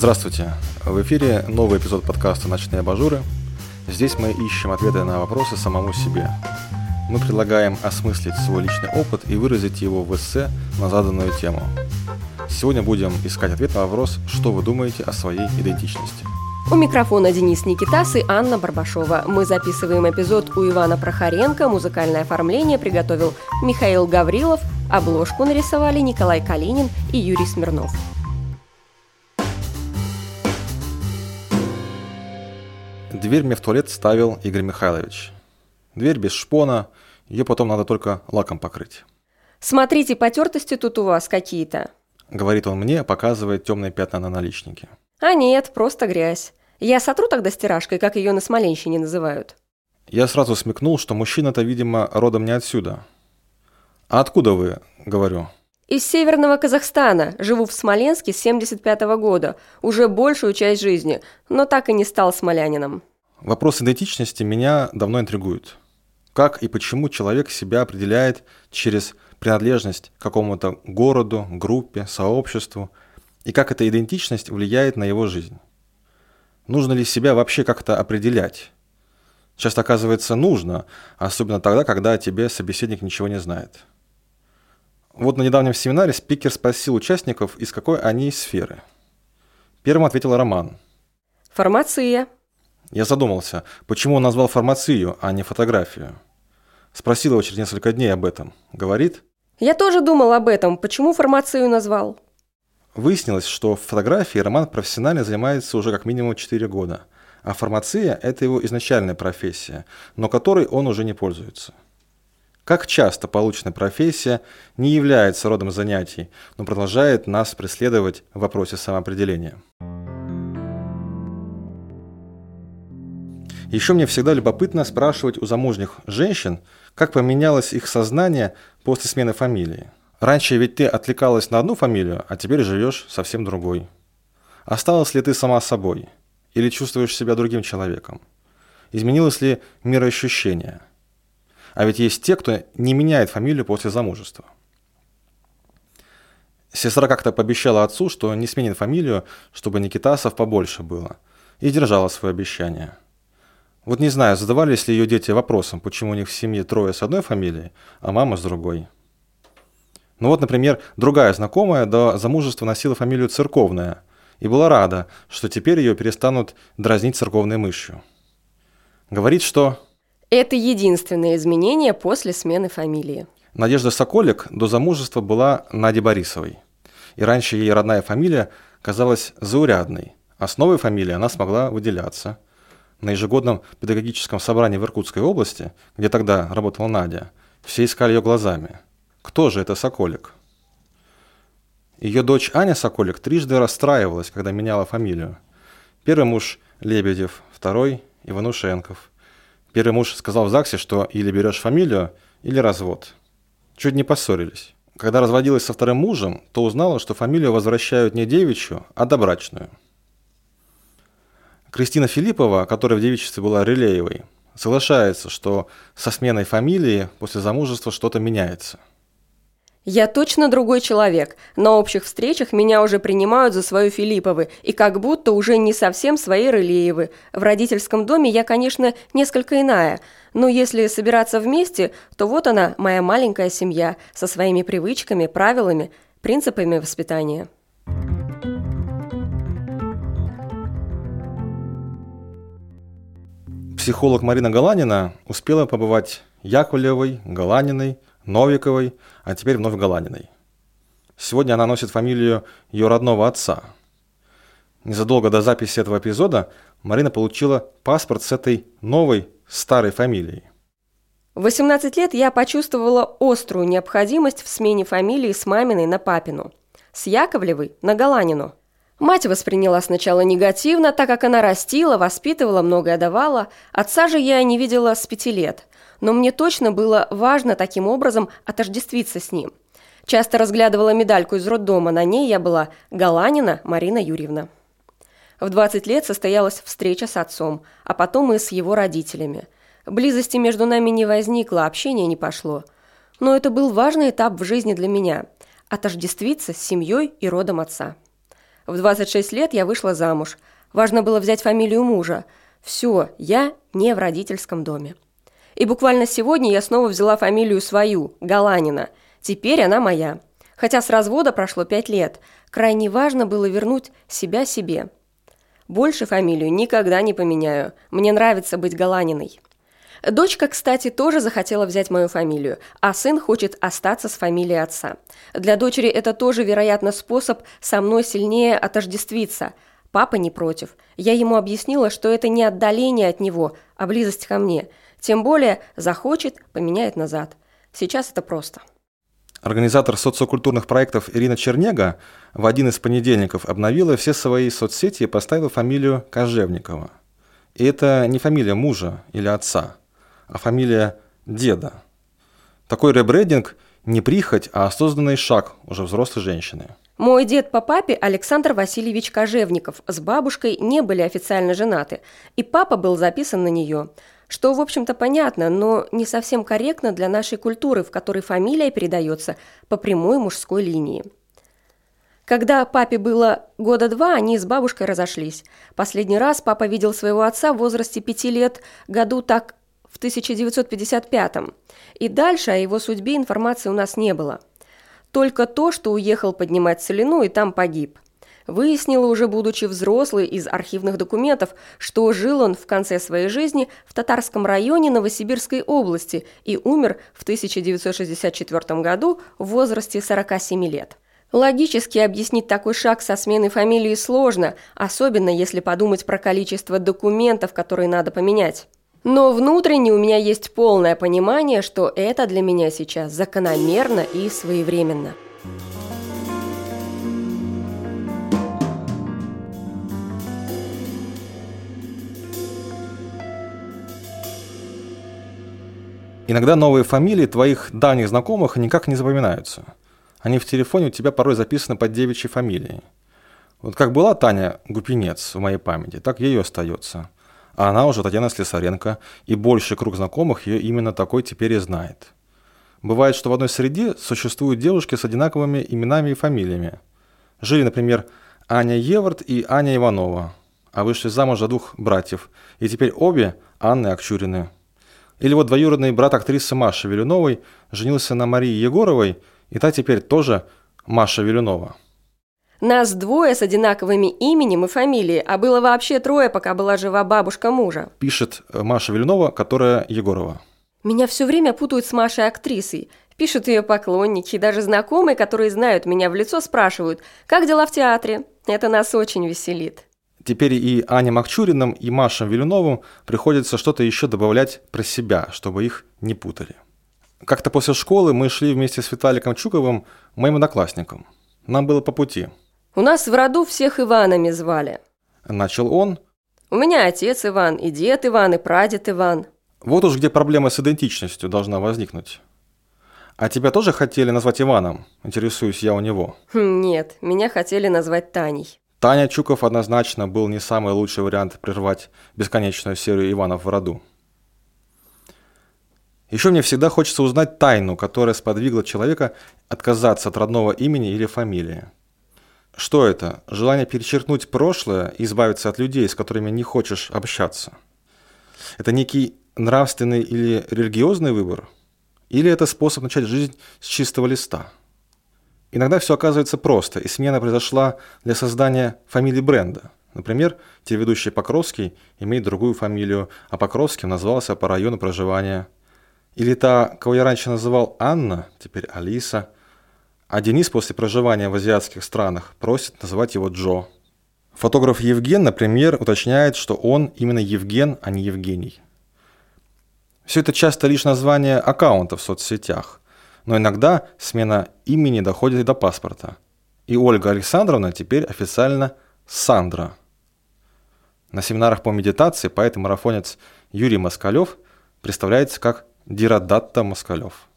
Здравствуйте! В эфире новый эпизод подкаста «Ночные абажуры». Здесь мы ищем ответы на вопросы самому себе. Мы предлагаем осмыслить свой личный опыт и выразить его в эссе на заданную тему. Сегодня будем искать ответ на вопрос, что вы думаете о своей идентичности. У микрофона Денис Никитас и Анна Барбашова. Мы записываем эпизод у Ивана Прохоренко, музыкальное оформление приготовил Михаил Гаврилов, обложку нарисовали Николай Калинин и Юрий Смирнов. Дверь мне в туалет ставил Игорь Михайлович. Дверь без шпона, ее потом надо только лаком покрыть. Смотрите, потертости тут у вас какие-то. Говорит он мне, показывая темные пятна на наличнике. А нет, просто грязь. Я сотру тогда стиражкой, как ее на Смоленщине называют. Я сразу смекнул, что мужчина-то, видимо, родом не отсюда. «А откуда вы?» – говорю. Из северного Казахстана. Живу в Смоленске с 75 -го года. Уже большую часть жизни, но так и не стал смолянином. Вопрос идентичности меня давно интригует. Как и почему человек себя определяет через принадлежность к какому-то городу, группе, сообществу, и как эта идентичность влияет на его жизнь. Нужно ли себя вообще как-то определять? Часто оказывается нужно, особенно тогда, когда тебе собеседник ничего не знает. Вот на недавнем семинаре спикер спросил участников, из какой они сферы. Первым ответил Роман. Фармация. Я задумался, почему он назвал фармацию, а не фотографию. Спросил его через несколько дней об этом. Говорит? Я тоже думал об этом. Почему фармацию назвал? Выяснилось, что в фотографии Роман профессионально занимается уже как минимум 4 года. А фармация – это его изначальная профессия, но которой он уже не пользуется. Как часто полученная профессия не является родом занятий, но продолжает нас преследовать в вопросе самоопределения. Еще мне всегда любопытно спрашивать у замужних женщин, как поменялось их сознание после смены фамилии. Раньше ведь ты отвлекалась на одну фамилию, а теперь живешь совсем другой. Осталась ли ты сама собой? Или чувствуешь себя другим человеком? Изменилось ли мироощущение? А ведь есть те, кто не меняет фамилию после замужества. Сестра как-то пообещала отцу, что не сменит фамилию, чтобы Никитасов побольше было, и держала свое обещание – вот не знаю, задавались ли ее дети вопросом, почему у них в семье трое с одной фамилией, а мама с другой. Ну вот, например, другая знакомая до замужества носила фамилию Церковная и была рада, что теперь ее перестанут дразнить церковной мышью. Говорит, что... Это единственное изменение после смены фамилии. Надежда Соколик до замужества была Надей Борисовой. И раньше ей родная фамилия казалась заурядной, а с новой фамилией она смогла выделяться – на ежегодном педагогическом собрании в Иркутской области, где тогда работала Надя, все искали ее глазами. Кто же это Соколик? Ее дочь Аня Соколик трижды расстраивалась, когда меняла фамилию. Первый муж – Лебедев, второй – Иванушенков. Первый муж сказал в ЗАГСе, что или берешь фамилию, или развод. Чуть не поссорились. Когда разводилась со вторым мужем, то узнала, что фамилию возвращают не девичью, а добрачную – Кристина Филиппова, которая в девичестве была Релеевой, соглашается, что со сменой фамилии после замужества что-то меняется. Я точно другой человек. На общих встречах меня уже принимают за свою Филипповы, и как будто уже не совсем свои Рылеевы. В родительском доме я, конечно, несколько иная, но если собираться вместе, то вот она, моя маленькая семья, со своими привычками, правилами, принципами воспитания. Психолог Марина Галанина успела побывать Яковлевой, Галаниной, Новиковой, а теперь вновь Галаниной. Сегодня она носит фамилию ее родного отца. Незадолго до записи этого эпизода Марина получила паспорт с этой новой, старой фамилией. В 18 лет я почувствовала острую необходимость в смене фамилии с маминой на папину, с Яковлевой на Галанину – Мать восприняла сначала негативно, так как она растила, воспитывала, многое давала. Отца же я не видела с пяти лет. Но мне точно было важно таким образом отождествиться с ним. Часто разглядывала медальку из роддома, на ней я была Галанина Марина Юрьевна. В 20 лет состоялась встреча с отцом, а потом и с его родителями. Близости между нами не возникло, общение не пошло. Но это был важный этап в жизни для меня – отождествиться с семьей и родом отца. В 26 лет я вышла замуж. Важно было взять фамилию мужа. Все, я не в родительском доме. И буквально сегодня я снова взяла фамилию свою, Галанина. Теперь она моя. Хотя с развода прошло пять лет. Крайне важно было вернуть себя себе. Больше фамилию никогда не поменяю. Мне нравится быть Галаниной. Дочка, кстати, тоже захотела взять мою фамилию, а сын хочет остаться с фамилией отца. Для дочери это тоже, вероятно, способ со мной сильнее отождествиться. Папа не против. Я ему объяснила, что это не отдаление от него, а близость ко мне. Тем более захочет, поменяет назад. Сейчас это просто. Организатор социокультурных проектов Ирина Чернега в один из понедельников обновила все свои соцсети и поставила фамилию Кожевникова. И это не фамилия мужа или отца, а фамилия деда. Такой ребрендинг не прихоть, а осознанный шаг уже взрослой женщины. Мой дед по папе Александр Васильевич Кожевников с бабушкой не были официально женаты, и папа был записан на нее – что, в общем-то, понятно, но не совсем корректно для нашей культуры, в которой фамилия передается по прямой мужской линии. Когда папе было года два, они с бабушкой разошлись. Последний раз папа видел своего отца в возрасте пяти лет, году так в 1955 -м. И дальше о его судьбе информации у нас не было. Только то, что уехал поднимать целину и там погиб – Выяснила уже будучи взрослой из архивных документов, что жил он в конце своей жизни в Татарском районе Новосибирской области и умер в 1964 году в возрасте 47 лет. Логически объяснить такой шаг со сменой фамилии сложно, особенно если подумать про количество документов, которые надо поменять. Но внутренне у меня есть полное понимание, что это для меня сейчас закономерно и своевременно. Иногда новые фамилии твоих давних знакомых никак не запоминаются. Они в телефоне у тебя порой записаны под девичьей фамилией. Вот как была Таня Гупинец в моей памяти, так ее остается. А она уже Татьяна Слесаренко, и больший круг знакомых ее именно такой теперь и знает. Бывает, что в одной среде существуют девушки с одинаковыми именами и фамилиями. Жили, например, Аня Евард и Аня Иванова, а вышли замуж за двух братьев, и теперь обе Анны Акчурины – или вот двоюродный брат актрисы Маши Вилюновой женился на Марии Егоровой, и та теперь тоже Маша Вилюнова. Нас двое с одинаковыми именем и фамилией, а было вообще трое, пока была жива бабушка мужа. Пишет э, Маша Вилюнова, которая Егорова. Меня все время путают с Машей актрисой. Пишут ее поклонники, даже знакомые, которые знают меня в лицо, спрашивают, как дела в театре. Это нас очень веселит. Теперь и Ане Макчуриным, и Машам Вилюновым приходится что-то еще добавлять про себя, чтобы их не путали. Как-то после школы мы шли вместе с Виталиком Чуковым, моим одноклассником. Нам было по пути. «У нас в роду всех Иванами звали». Начал он. «У меня отец Иван, и дед Иван, и прадед Иван». Вот уж где проблема с идентичностью должна возникнуть. А тебя тоже хотели назвать Иваном? Интересуюсь я у него. Хм, нет, меня хотели назвать Таней. Таня Чуков однозначно был не самый лучший вариант прервать бесконечную серию Иванов в роду. Еще мне всегда хочется узнать тайну, которая сподвигла человека отказаться от родного имени или фамилии. Что это? Желание перечеркнуть прошлое и избавиться от людей, с которыми не хочешь общаться? Это некий нравственный или религиозный выбор? Или это способ начать жизнь с чистого листа? Иногда все оказывается просто, и смена произошла для создания фамилии бренда. Например, телеведущий Покровский имеет другую фамилию, а Покровским назвался по району проживания. Или та, кого я раньше называл Анна, теперь Алиса. А Денис после проживания в азиатских странах просит называть его Джо. Фотограф Евген, например, уточняет, что он именно Евген, а не Евгений. Все это часто лишь название аккаунта в соцсетях но иногда смена имени доходит и до паспорта. И Ольга Александровна теперь официально Сандра. На семинарах по медитации поэт и марафонец Юрий Москалев представляется как Дирадатта Москалев.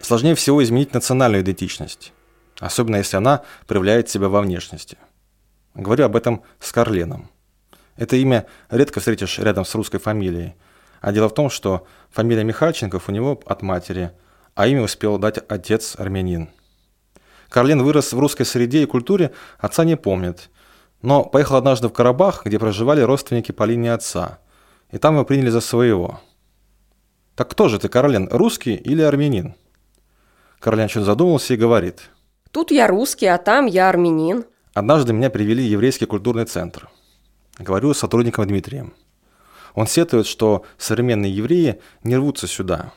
Сложнее всего изменить национальную идентичность, особенно если она проявляет себя во внешности. Говорю об этом с Карленом. Это имя редко встретишь рядом с русской фамилией. А дело в том, что фамилия Михальченков у него от матери, а имя успел дать отец армянин. Карлин вырос в русской среде и культуре, отца не помнит, но поехал однажды в Карабах, где проживали родственники по линии отца, и там его приняли за своего. «Так кто же ты, Карлин, русский или армянин?» Карлин чуть задумался и говорит. «Тут я русский, а там я армянин». Однажды меня привели в еврейский культурный центр. Говорю с сотрудником Дмитрием. Он сетует, что современные евреи не рвутся сюда.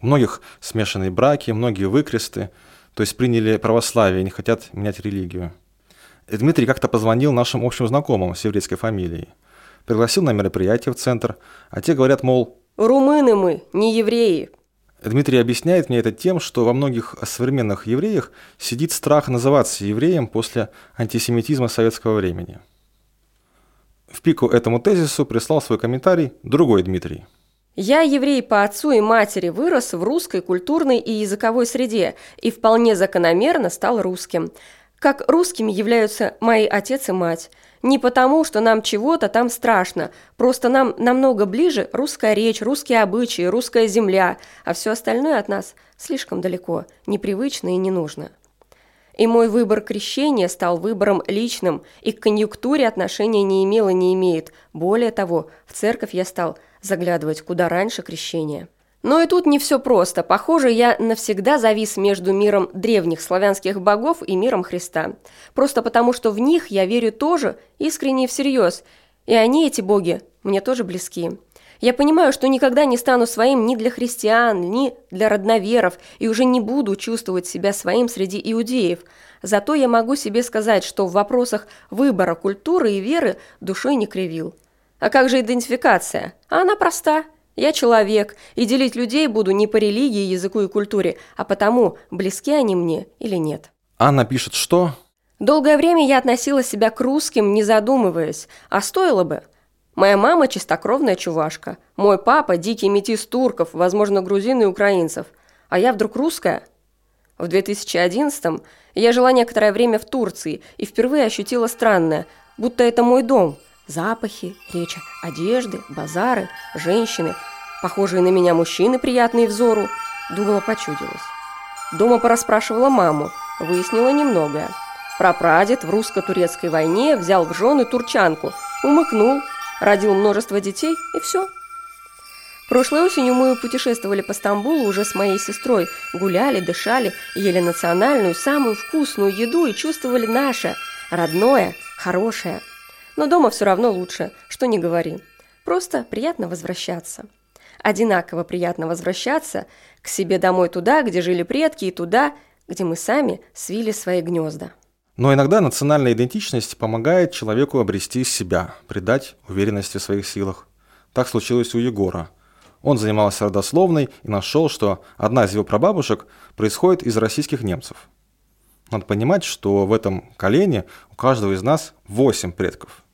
У многих смешанные браки, многие выкресты, то есть приняли православие и не хотят менять религию. И Дмитрий как-то позвонил нашим общим знакомым с еврейской фамилией. Пригласил на мероприятие в центр, а те говорят, мол... «Румыны мы, не евреи». Дмитрий объясняет мне это тем, что во многих современных евреях сидит страх называться евреем после антисемитизма советского времени. В пику этому тезису прислал свой комментарий другой Дмитрий. Я, еврей по отцу и матери, вырос в русской культурной и языковой среде и вполне закономерно стал русским. Как русскими являются мои отец и мать. Не потому, что нам чего-то там страшно, просто нам намного ближе русская речь, русские обычаи, русская земля, а все остальное от нас слишком далеко, непривычно и не нужно. И мой выбор крещения стал выбором личным, и к конъюнктуре отношения не имел и не имеет. Более того, в церковь я стал заглядывать куда раньше крещения. Но и тут не все просто. Похоже, я навсегда завис между миром древних славянских богов и миром Христа. Просто потому, что в них я верю тоже, искренне и всерьез. И они, эти боги, мне тоже близки. Я понимаю, что никогда не стану своим ни для христиан, ни для родноверов, и уже не буду чувствовать себя своим среди иудеев. Зато я могу себе сказать, что в вопросах выбора культуры и веры душой не кривил. А как же идентификация? А она проста. Я человек, и делить людей буду не по религии, языку и культуре, а потому, близки они мне или нет. Анна пишет, что... Долгое время я относила себя к русским, не задумываясь, а стоило бы – Моя мама чистокровная чувашка. Мой папа – дикий метис турков, возможно, грузин и украинцев. А я вдруг русская? В 2011-м я жила некоторое время в Турции и впервые ощутила странное, будто это мой дом. Запахи, речь одежды, базары, женщины, похожие на меня мужчины, приятные взору. Думала, почудилась. Дома порасспрашивала маму, выяснила немногое. Прапрадед в русско-турецкой войне взял в жены турчанку, умыкнул, родил множество детей, и все. Прошлой осенью мы путешествовали по Стамбулу уже с моей сестрой, гуляли, дышали, ели национальную, самую вкусную еду и чувствовали наше, родное, хорошее. Но дома все равно лучше, что не говори. Просто приятно возвращаться. Одинаково приятно возвращаться к себе домой туда, где жили предки, и туда, где мы сами свили свои гнезда. Но иногда национальная идентичность помогает человеку обрести себя, придать уверенности в своих силах. Так случилось у Егора. Он занимался родословной и нашел, что одна из его прабабушек происходит из российских немцев. Надо понимать, что в этом колене у каждого из нас восемь предков.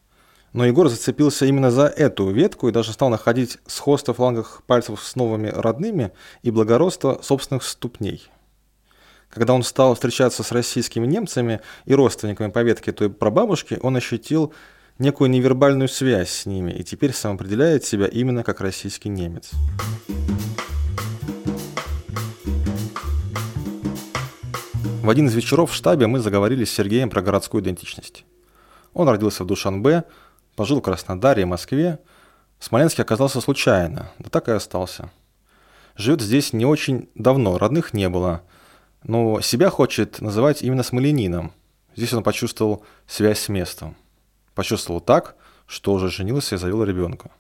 Но Егор зацепился именно за эту ветку и даже стал находить сходство в флангах пальцев с новыми родными и благородство собственных ступней – когда он стал встречаться с российскими немцами и родственниками по ветке той прабабушки, он ощутил некую невербальную связь с ними и теперь сам определяет себя именно как российский немец. В один из вечеров в штабе мы заговорили с Сергеем про городскую идентичность. Он родился в Душанбе, пожил в Краснодаре и Москве. В Смоленске оказался случайно, да так и остался. Живет здесь не очень давно, родных не было – но себя хочет называть именно смоленином. Здесь он почувствовал связь с местом. Почувствовал так, что уже женился и завел ребенка.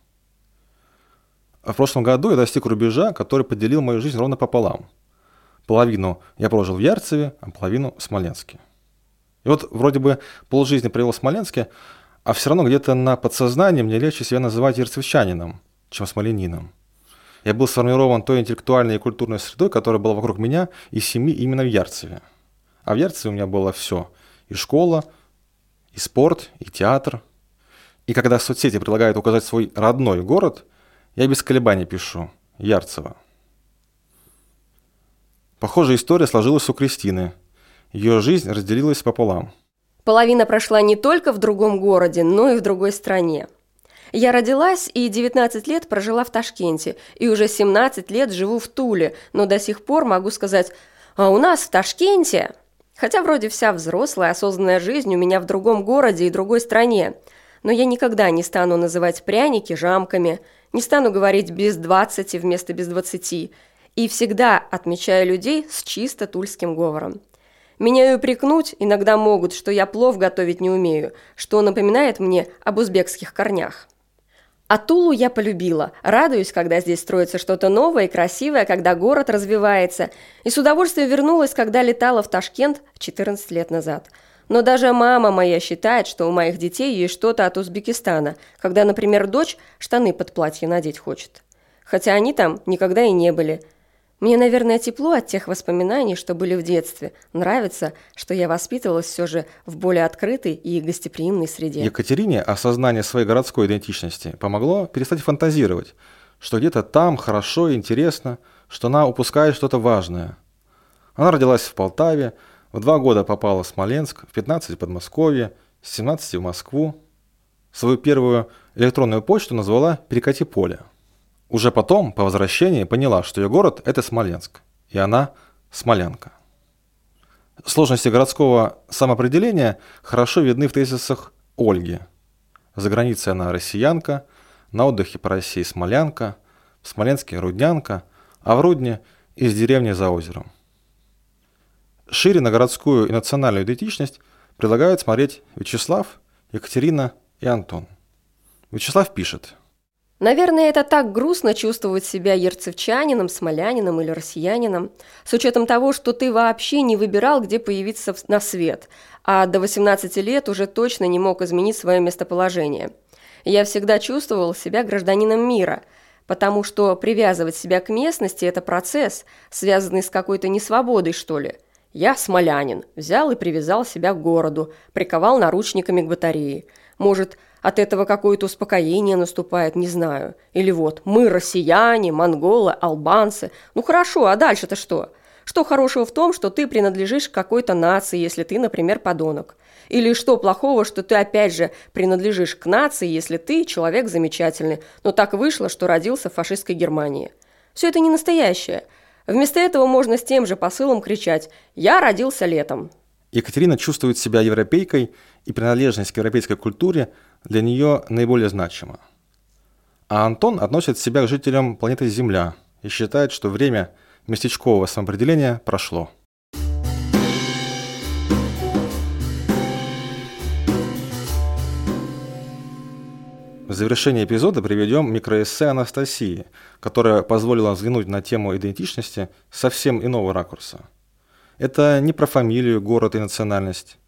В прошлом году я достиг рубежа, который поделил мою жизнь ровно пополам. Половину я прожил в Ярцеве, а половину в Смоленске. И вот вроде бы полжизни провел в Смоленске, а все равно где-то на подсознании мне легче себя называть ярцевчанином, чем смоленином. Я был сформирован той интеллектуальной и культурной средой, которая была вокруг меня и семьи именно в Ярцеве. А в Ярцеве у меня было все. И школа, и спорт, и театр. И когда соцсети предлагают указать свой родной город, я без колебаний пишу Ярцево. Похожая история сложилась у Кристины. Ее жизнь разделилась пополам. Половина прошла не только в другом городе, но и в другой стране. Я родилась и 19 лет прожила в Ташкенте, и уже 17 лет живу в Туле, но до сих пор могу сказать «А у нас в Ташкенте...» Хотя вроде вся взрослая, осознанная жизнь у меня в другом городе и другой стране. Но я никогда не стану называть пряники жамками, не стану говорить «без двадцати» вместо «без двадцати», и всегда отмечаю людей с чисто тульским говором. Меня и упрекнуть иногда могут, что я плов готовить не умею, что напоминает мне об узбекских корнях. А Тулу я полюбила, радуюсь, когда здесь строится что-то новое и красивое, когда город развивается, и с удовольствием вернулась, когда летала в Ташкент 14 лет назад. Но даже мама моя считает, что у моих детей есть что-то от Узбекистана, когда, например, дочь штаны под платье надеть хочет. Хотя они там никогда и не были – мне, наверное, тепло от тех воспоминаний, что были в детстве. Нравится, что я воспитывалась все же в более открытой и гостеприимной среде. Екатерине осознание своей городской идентичности помогло перестать фантазировать, что где-то там хорошо и интересно, что она упускает что-то важное. Она родилась в Полтаве, в два года попала в Смоленск, в 15 в Подмосковье, с 17 в Москву. Свою первую электронную почту назвала «Перекати поле». Уже потом, по возвращении, поняла, что ее город – это Смоленск, и она – смолянка. Сложности городского самоопределения хорошо видны в тезисах Ольги. За границей она россиянка, на отдыхе по России смолянка, в Смоленске – руднянка, а в Рудне – из деревни за озером. Шире на городскую и национальную идентичность предлагают смотреть Вячеслав, Екатерина и Антон. Вячеслав пишет – Наверное, это так грустно чувствовать себя ерцевчанином, смолянином или россиянином, с учетом того, что ты вообще не выбирал, где появиться на свет, а до 18 лет уже точно не мог изменить свое местоположение. Я всегда чувствовал себя гражданином мира, потому что привязывать себя к местности – это процесс, связанный с какой-то несвободой, что ли. Я смолянин, взял и привязал себя к городу, приковал наручниками к батарее. Может, от этого какое-то успокоение наступает, не знаю. Или вот, мы россияне, монголы, албанцы. Ну хорошо, а дальше-то что? Что хорошего в том, что ты принадлежишь к какой-то нации, если ты, например, подонок? Или что плохого, что ты опять же принадлежишь к нации, если ты человек замечательный, но так вышло, что родился в фашистской Германии? Все это не настоящее. Вместо этого можно с тем же посылом кричать «Я родился летом». Екатерина чувствует себя европейкой, и принадлежность к европейской культуре для нее наиболее значима. А Антон относит себя к жителям планеты Земля и считает, что время местечкового самоопределения прошло. В завершение эпизода приведем микроэссе Анастасии, которая позволила взглянуть на тему идентичности совсем иного ракурса – это не про фамилию, город и национальность.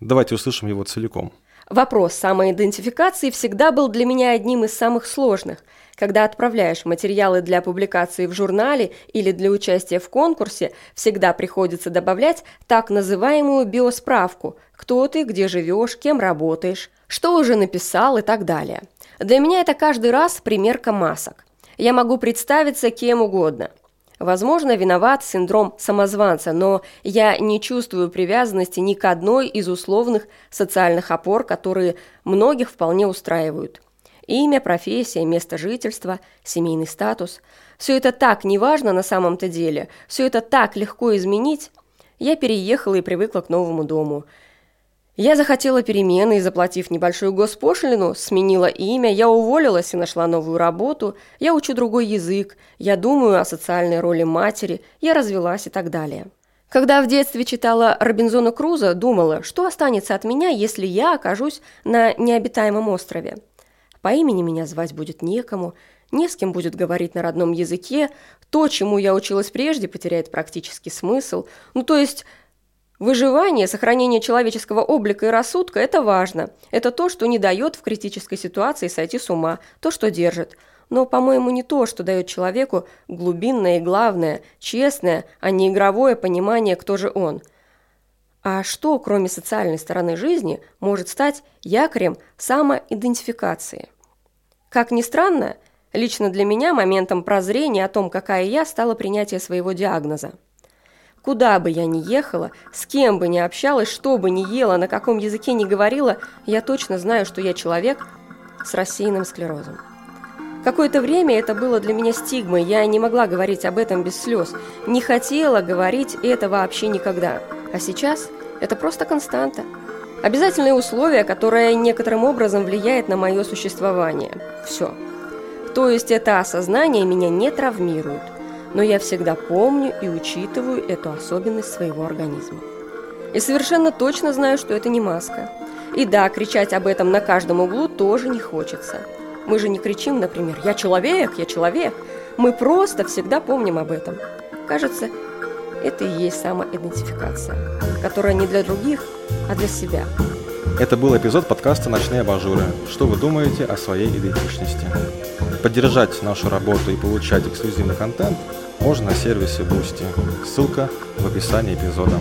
Давайте услышим его целиком. Вопрос самоидентификации всегда был для меня одним из самых сложных. Когда отправляешь материалы для публикации в журнале или для участия в конкурсе, всегда приходится добавлять так называемую биосправку – кто ты, где живешь, кем работаешь, что уже написал и так далее. Для меня это каждый раз примерка масок. Я могу представиться кем угодно – Возможно, виноват синдром самозванца, но я не чувствую привязанности ни к одной из условных социальных опор, которые многих вполне устраивают. Имя, профессия, место жительства, семейный статус – все это так неважно на самом-то деле, все это так легко изменить. Я переехала и привыкла к новому дому – я захотела перемены и, заплатив небольшую госпошлину, сменила имя, я уволилась и нашла новую работу, я учу другой язык, я думаю о социальной роли матери, я развелась и так далее. Когда в детстве читала Робинзона Круза, думала, что останется от меня, если я окажусь на необитаемом острове. По имени меня звать будет некому, не с кем будет говорить на родном языке, то, чему я училась прежде, потеряет практический смысл. Ну, то есть Выживание, сохранение человеческого облика и рассудка – это важно. Это то, что не дает в критической ситуации сойти с ума, то, что держит. Но, по-моему, не то, что дает человеку глубинное и главное, честное, а не игровое понимание, кто же он. А что, кроме социальной стороны жизни, может стать якорем самоидентификации? Как ни странно, лично для меня моментом прозрения о том, какая я, стало принятие своего диагноза. Куда бы я ни ехала, с кем бы ни общалась, что бы ни ела, на каком языке ни говорила, я точно знаю, что я человек с рассеянным склерозом. Какое-то время это было для меня стигмой, я не могла говорить об этом без слез, не хотела говорить это вообще никогда. А сейчас это просто константа. Обязательное условие, которое некоторым образом влияет на мое существование. Все. То есть это осознание меня не травмирует, но я всегда помню и учитываю эту особенность своего организма. И совершенно точно знаю, что это не маска. И да, кричать об этом на каждом углу тоже не хочется. Мы же не кричим, например, «Я человек, я человек». Мы просто всегда помним об этом. Кажется, это и есть самоидентификация, которая не для других, а для себя. Это был эпизод подкаста «Ночные абажуры». Что вы думаете о своей идентичности? Поддержать нашу работу и получать эксклюзивный контент можно на сервисе Boosty. Ссылка в описании эпизода.